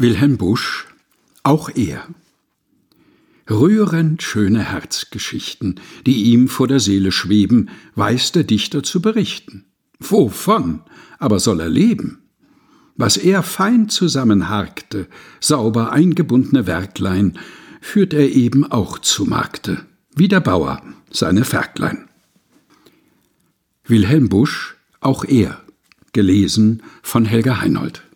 Wilhelm Busch, auch er. Rührend schöne Herzgeschichten, die ihm vor der Seele schweben, weiß der Dichter zu berichten. Wovon aber soll er leben? Was er fein zusammenharkte, sauber eingebundene Werklein, führt er eben auch zu Markte, wie der Bauer seine Ferklein. Wilhelm Busch, auch er, gelesen von Helga Heinold.